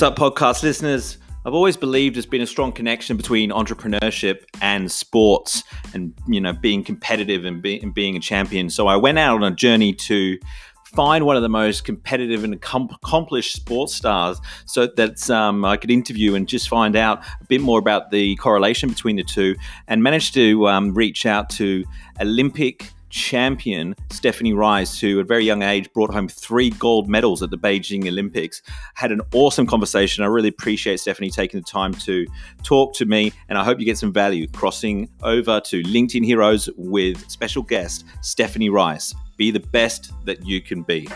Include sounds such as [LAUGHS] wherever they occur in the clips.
What's up, podcast listeners? I've always believed there's been a strong connection between entrepreneurship and sports and, you know, being competitive and, be, and being a champion. So I went out on a journey to find one of the most competitive and accomplished sports stars so that um, I could interview and just find out a bit more about the correlation between the two and managed to um, reach out to Olympic champion Stephanie Rice, who at a very young age brought home three gold medals at the Beijing Olympics. Had an awesome conversation. I really appreciate Stephanie taking the time to talk to me, and I hope you get some value crossing over to LinkedIn Heroes with special guest Stephanie Rice. Be the best that you can be.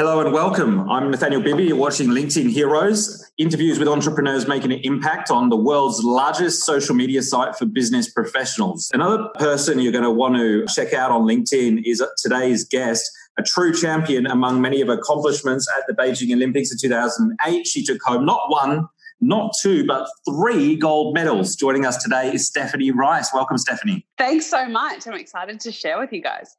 Hello and welcome. I'm Nathanial Bibby. You're watching LinkedIn Heroes, interviews with entrepreneurs making an impact on the world's largest social media site for business professionals. Another person you're going to want to check out on LinkedIn is today's guest, a true champion among many of her accomplishments at the Beijing Olympics in 2008. She took home not one, not two, but three gold medals. Joining us today is Stephanie Rice. Welcome, Stephanie. Thanks so much. I'm excited to share with you guys.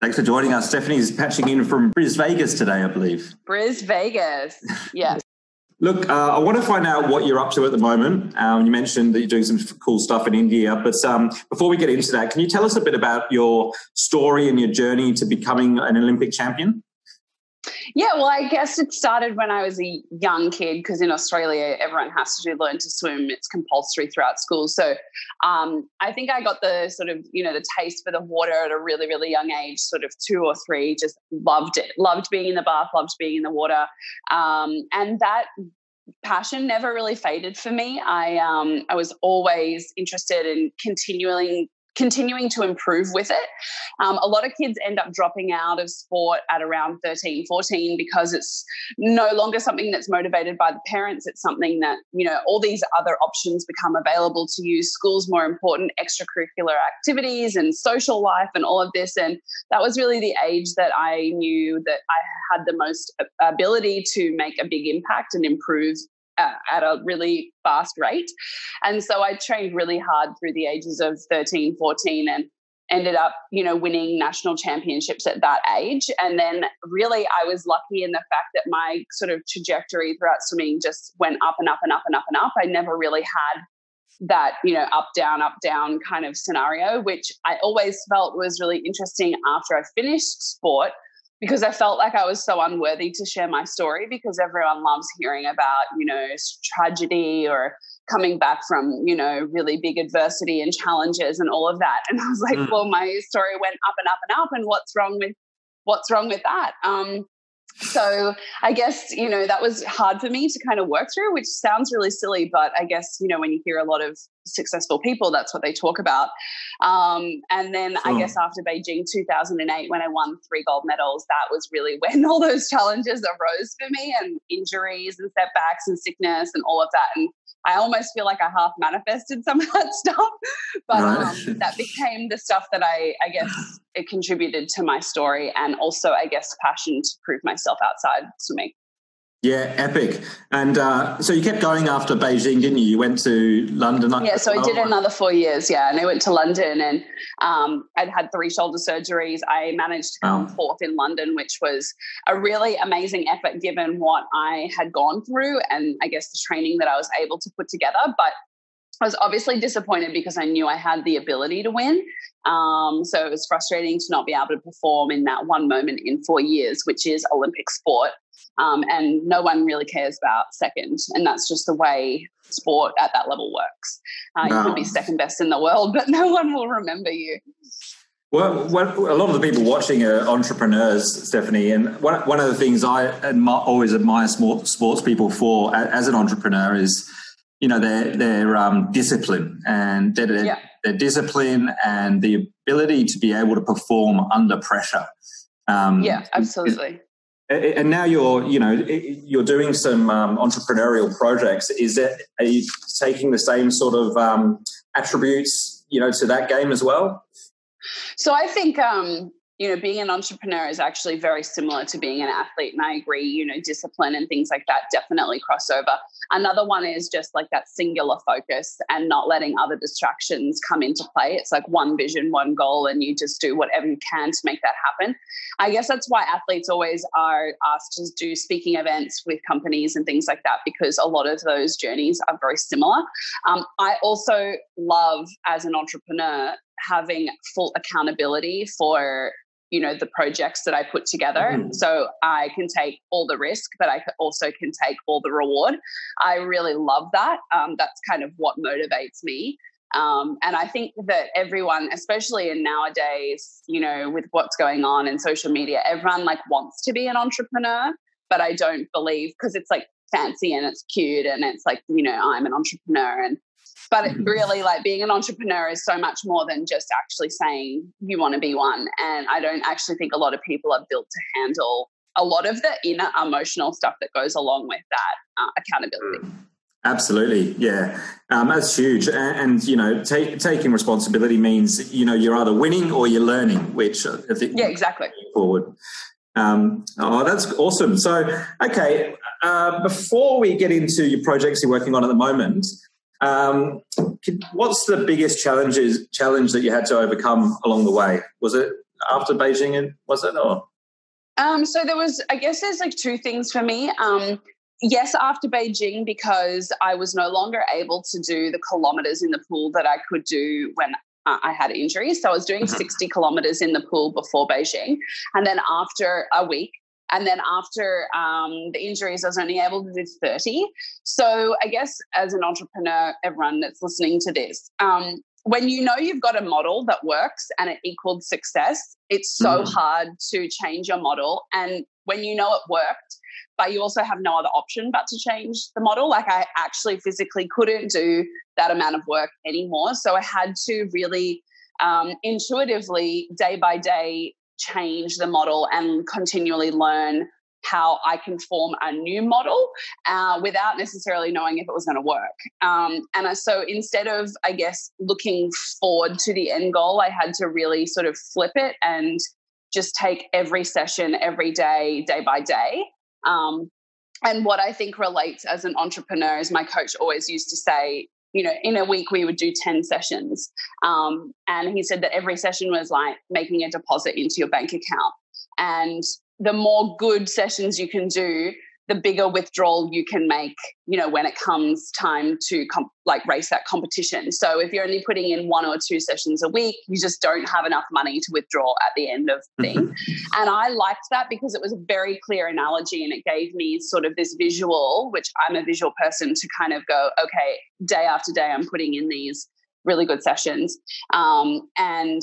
Thanks for joining us. Stephanie's patching in from Bris Vegas today, I believe. Bris Vegas, yes. [LAUGHS] Look, uh, I want to find out what you're up to at the moment. Um, you mentioned that you're doing some cool stuff in India, but um, before we get into that, can you tell us a bit about your story and your journey to becoming an Olympic champion? Yeah, well, I guess it started when I was a young kid because in Australia, everyone has to learn to swim. It's compulsory throughout school. So um, I think I got the sort of, you know, the taste for the water at a really, really young age, sort of two or three, just loved it. Loved being in the bath, loved being in the water. Um, and that passion never really faded for me. I um, I was always interested in continuing continuing to improve with it. Um, a lot of kids end up dropping out of sport at around 13, 14 because it's no longer something that's motivated by the parents. It's something that, you know, all these other options become available to you. School's more important, extracurricular activities and social life and all of this. And that was really the age that I knew that I had the most ability to make a big impact and improve at a really fast rate. And so I trained really hard through the ages of 13, 14 and ended up, you know, winning national championships at that age. And then really I was lucky in the fact that my sort of trajectory throughout swimming just went up and up and up and up and up. I never really had that, you know, up, down, up, down kind of scenario, which I always felt was really interesting after I finished sport because I felt like I was so unworthy to share my story because everyone loves hearing about, you know, tragedy or coming back from, you know, really big adversity and challenges and all of that. And I was like, mm. well, my story went up and up and up and what's wrong with what's wrong with that? Um, so I guess, you know, that was hard for me to kind of work through, which sounds really silly, but I guess, you know, when you hear a lot of successful people, that's what they talk about. Um, and then. I guess after Beijing 2008, when I won three gold medals, that was really [LAUGHS] when all those challenges arose for me and injuries and setbacks and sickness and all of that. And I almost feel like I half manifested some of that [LAUGHS] stuff, but um, that became the stuff that I, I guess, it contributed to my story and also, I guess, passion to prove myself outside swimming. Yeah, epic. And uh, so you kept going after Beijing, didn't you? You went to London. Yeah, so I did another four years. Yeah, and I went to London, and um, I'd had three shoulder surgeries. I managed to come oh. fourth in London, which was a really amazing effort given what I had gone through, and I guess the training that I was able to put together. But I was obviously disappointed because I knew I had the ability to win. Um, so it was frustrating to not be able to perform in that one moment in four years, which is Olympic sport. Um, and no one really cares about second. And that's just the way sport at that level works. Uh, no. You can be second best in the world, but no one will remember you. Well, a lot of the people watching are entrepreneurs, Stephanie, and one, one of the things I admi- always admire sports people for as an entrepreneur is, you know, their their um, discipline and their, yeah. their discipline and the ability to be able to perform under pressure. Um, yeah, absolutely and now you're you know you're doing some um, entrepreneurial projects is that are you taking the same sort of um, attributes you know to that game as well so i think um, you know, being an entrepreneur is actually very similar to being an athlete. And I agree, you know, discipline and things like that definitely cross over. Another one is just like that singular focus and not letting other distractions come into play. It's like one vision, one goal, and you just do whatever you can to make that happen. I guess that's why athletes always are asked to do speaking events with companies and things like that, because a lot of those journeys are very similar. Um, I also love as an entrepreneur having full accountability for you know the projects that i put together. Mm-hmm. so i can take all the risk but i also can take all the reward. I really love that. Um, that's kind of what motivates me. Um, and i think that everyone especially in nowadays you know with what's going on in social media everyone like wants to be an entrepreneur but i don't believe because it's like fancy and it's cute and it's like you know i'm an entrepreneur and but it really like being an entrepreneur is so much more than just actually saying you want to be one and i don't actually think a lot of people are built to handle a lot of the inner emotional stuff that goes along with that uh, accountability Absolutely, yeah, um, that's huge. And, and you know, take, taking responsibility means you know you're either winning or you're learning, which I think yeah, exactly forward. Um, oh, that's awesome. So, okay, uh, before we get into your projects you're working on at the moment, um, what's the biggest challenges challenge that you had to overcome along the way? Was it after Beijing? And was it or? Um, so there was, I guess, there's like two things for me. Um, yes, after Beijing, because I was no longer able to do the kilometers in the pool that I could do when I had injuries. So I was doing mm-hmm. 60 kilometers in the pool before Beijing. And then after a week, and then after um, the injuries, I was only able to do 30. So I guess as an entrepreneur, everyone that's listening to this, um, when you know you've got a model that works and it equaled success, it's so mm. hard to change your model. And when you know it worked, but you also have no other option but to change the model. Like I actually physically couldn't do that amount of work anymore. So I had to really um, intuitively, day by day, change the model and continually learn how I can form a new model uh, without necessarily knowing if it was going to work. Um, and so instead of, I guess, looking forward to the end goal, I had to really sort of flip it and just take every session every day, day by day. Um, and what I think relates as an entrepreneur is my coach always used to say, you know, in a week we would do 10 sessions. Um, and he said that every session was like making a deposit into your bank account. And the more good sessions you can do, the bigger withdrawal you can make, you know, when it comes time to comp- like race that competition. So if you're only putting in one or two sessions a week, you just don't have enough money to withdraw at the end of the thing. Mm-hmm. and I liked that because it was a very clear analogy and it gave me sort of this visual, which I'm a visual person to kind of go, okay, day after day, I'm putting in these really good sessions. Um, and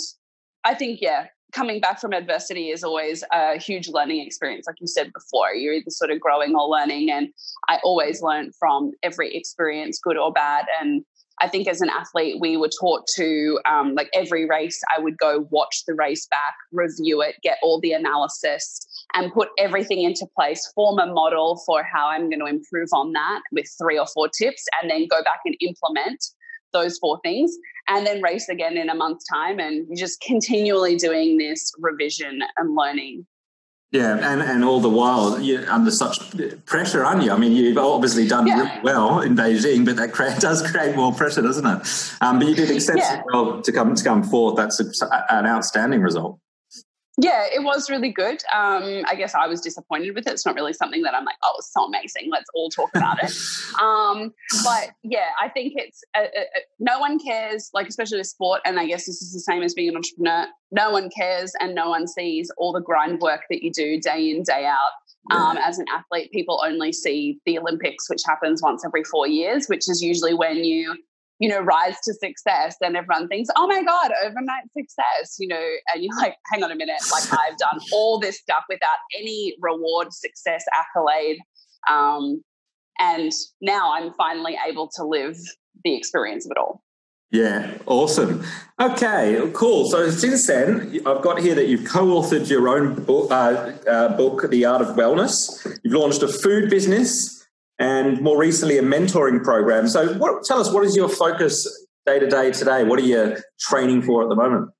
I think, yeah, coming back from adversity is always a huge learning experience. Like you said before, you're either sort of growing or learning. And I always learn from every experience, good or bad. And I think as an athlete, we were taught to, um, like every race, I would go watch the race back, review it, get all the analysis, and put everything into place, form a model for how I'm going to improve on that with three or four tips, and then go back and implement those four things and then race again in a month's time and you're just continually doing this revision and learning. Yeah and and all the while you're under such pressure aren't you? I mean you've obviously done yeah. really well in beijing but that [LAUGHS] does create more pressure doesn't it? Um, but you did exceptionally yeah. well to come to come fourth. That's a, an outstanding result yeah, it was really good. Um, I guess I was disappointed with it. It's not really something that I'm like, oh, it's so amazing. Let's all talk about it. [LAUGHS] um, but yeah, I think it's uh, uh, uh, no one cares, like especially with sport. And I guess this is the same as being an entrepreneur. No one cares, and no one sees all the grind work that you do day in day out. Um, as an athlete, people only see the Olympics, which happens once every four years, which is usually when you you know, rise to success, then everyone thinks, oh my God, overnight success, you know, and you're like, hang on a minute, like [LAUGHS] I've done all this stuff without any reward, success, accolade. Um, and now I'm finally able to live the experience of it all. Yeah, awesome. Okay, cool. So since then, I've got here that you've co-authored your own book, uh, uh, book The Art of Wellness. You've launched a food business and more recently a mentoring program. So, what, tell us what is your focus day to day today? What are you training for at the moment?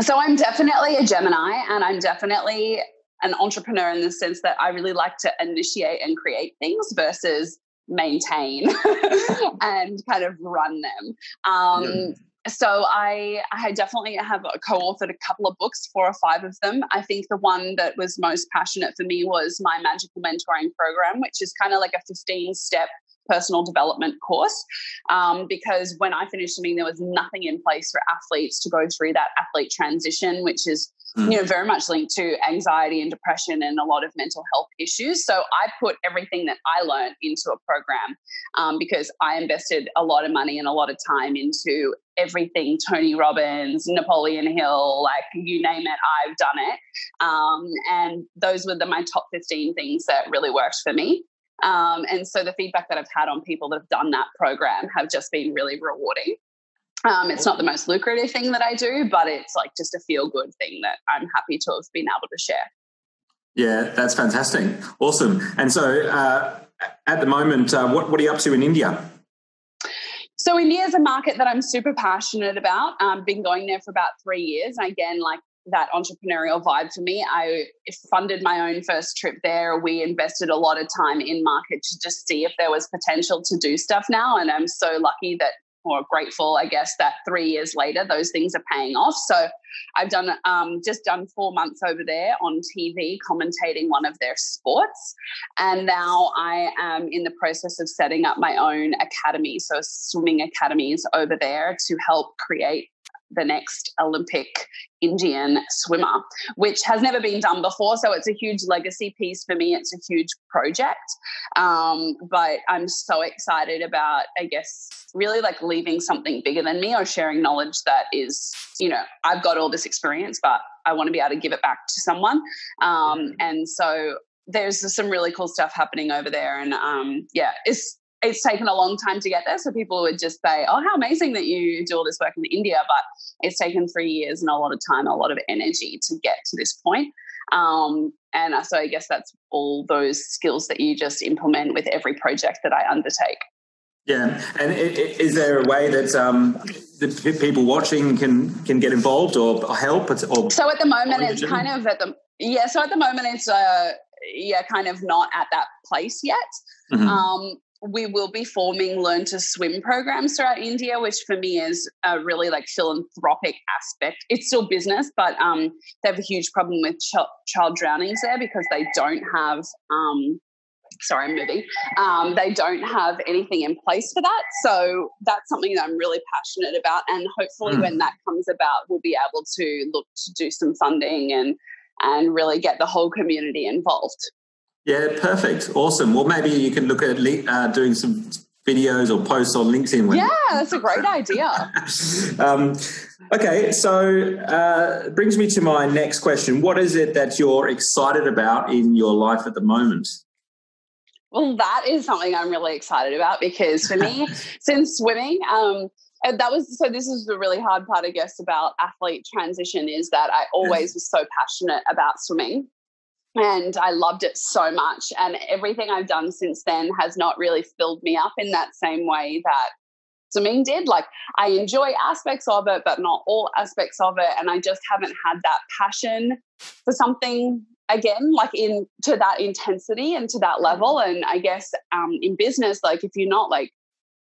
so I'm definitely a Gemini, and I'm definitely an entrepreneur in the sense that I really like to initiate and create things versus maintain [LAUGHS] and kind of run them. Um, yeah. So I, I definitely have co-authored a couple of books, four or five of them. I think the one that was most passionate for me was my magical mentoring program, which is kind of like a 15 step personal development course um, because when I finished swimming, there was nothing in place for athletes to go through that athlete transition, which is. You know very much linked to anxiety and depression and a lot of mental health issues. So I put everything that I learned into a program um, because I invested a lot of money and a lot of time into everything Tony Robbins, Napoleon Hill, like you name it, I've done it. Um, and those were the, my top 15 things that really worked for me. Um, and so the feedback that I've had on people that have done that program have just been really rewarding. Um, it's not the most lucrative thing that I do, but it's like just a feel good thing that I'm happy to have been able to share. Yeah, that's fantastic. Awesome. And so uh, at the moment, uh, what, what are you up to in India? So India is a market that I'm super passionate about. I've um, been going there for about three years. And again, like that entrepreneurial vibe for me. I funded my own first trip there. We invested a lot of time in market to just see if there was potential to do stuff now. And I'm so lucky that or grateful, I guess, that three years later, those things are paying off. So I've done um, just done four months over there on TV, commentating one of their sports. And now I am in the process of setting up my own academy, so swimming academies over there to help create the next Olympic Indian swimmer, which has never been done before. So it's a huge legacy piece for me. It's a huge project. Um, but I'm so excited about, I guess, really like leaving something bigger than me or sharing knowledge that is, you know, I've got all this experience, but I want to be able to give it back to someone. Um, and so there's some really cool stuff happening over there. And um, yeah, it's it's taken a long time to get there. So people would just say, "Oh, how amazing that you do all this work in India!" But it's taken three years and a lot of time, a lot of energy to get to this point. Um, and so I guess that's all those skills that you just implement with every project that I undertake. Yeah, and is there a way that um, the people watching can can get involved or help? Or so at the moment, it's kind of at the yeah. So at the moment, it's uh yeah, kind of not at that place yet. Mm-hmm. Um, we will be forming learn to swim programs throughout India, which for me is a really like philanthropic aspect. It's still business, but um, they have a huge problem with ch- child drownings there because they don't have. Um, sorry, I'm moving. Um, they don't have anything in place for that. So that's something that I'm really passionate about. And hopefully, mm. when that comes about, we'll be able to look to do some funding and and really get the whole community involved. Yeah, perfect. Awesome. Well, maybe you can look at uh, doing some videos or posts on LinkedIn. yeah, that's a great idea. [LAUGHS] um, okay, so uh, brings me to my next question. What is it that you're excited about in your life at the moment? Well, that is something I'm really excited about because for me, [LAUGHS] since swimming, um, and that was so this is the really hard part, I guess, about athlete transition is that I always was so passionate about swimming and I loved it so much. And everything I've done since then has not really filled me up in that same way that swimming did. Like I enjoy aspects of it, but not all aspects of it. And I just haven't had that passion for something again, like in to that intensity and to that level. And I guess um, in business, like if you're not like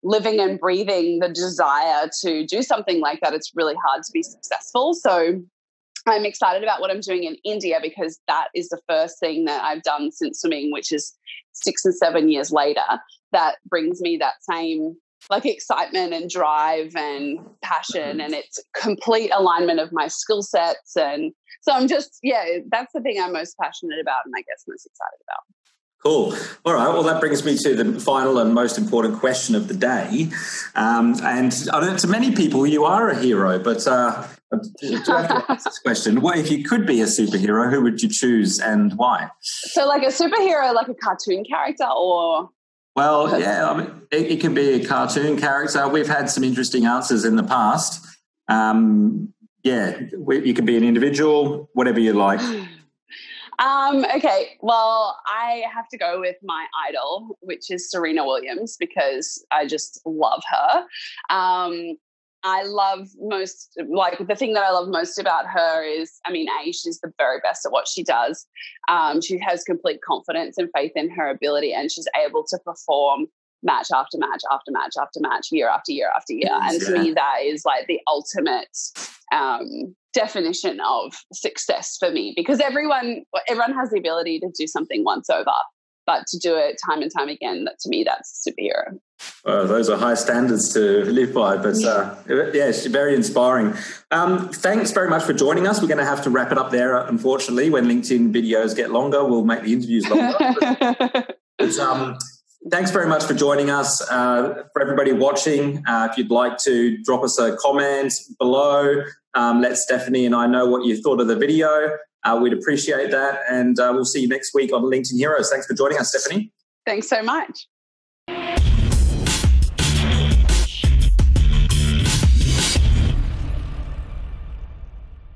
living and breathing the desire to do something like that, it's really hard to be successful. So I'm excited about what I'm doing in India because that is the first thing that I've done since swimming, which is six and seven years later. That brings me that same like excitement and drive and passion, mm-hmm. and it's complete alignment of my skill sets. And so I'm just, yeah, that's the thing I'm most passionate about, and I guess most excited about. Cool. All right. Well, that brings me to the final and most important question of the day. Um, and I know to many people, you are a hero, but uh, I have to ask this [LAUGHS] question. What if you could be a superhero? Who would you choose and why? So, like a superhero, like a cartoon character, or well, yeah, I mean, it, it, can be a cartoon character. We've had some interesting answers in the past. Um, yeah, we, you can be an individual, whatever you like. [GASPS] [LAUGHS] Um, okay, well, I have to go with my idol, which is Serena Williams, because I just love her. Um, I love most, like the thing that I love most about her is, I mean, A, she's the very best at what she does. Um, she has complete confidence and faith in her ability, and she's able to perform match after match after match after match, year after year after year. And to me, that is like the ultimate um, definition of success for me because everyone everyone has the ability to do something once over but to do it time and time again, that to me, that's superhero. Well, those are high standards to live by, but uh, [LAUGHS] yeah, it's very inspiring. Um, thanks very much for joining us. We're going to have to wrap it up there, unfortunately. When LinkedIn videos get longer, we'll make the interviews longer. [LAUGHS] but, um, thanks very much for joining us. Uh, for everybody watching, uh, if you'd like to drop us a comment below, um, let Stephanie and I know what you thought of the video. Uh, we'd appreciate that. And uh, we'll see you next week on LinkedIn Heroes. Thanks for joining us, Stephanie. Thanks so much.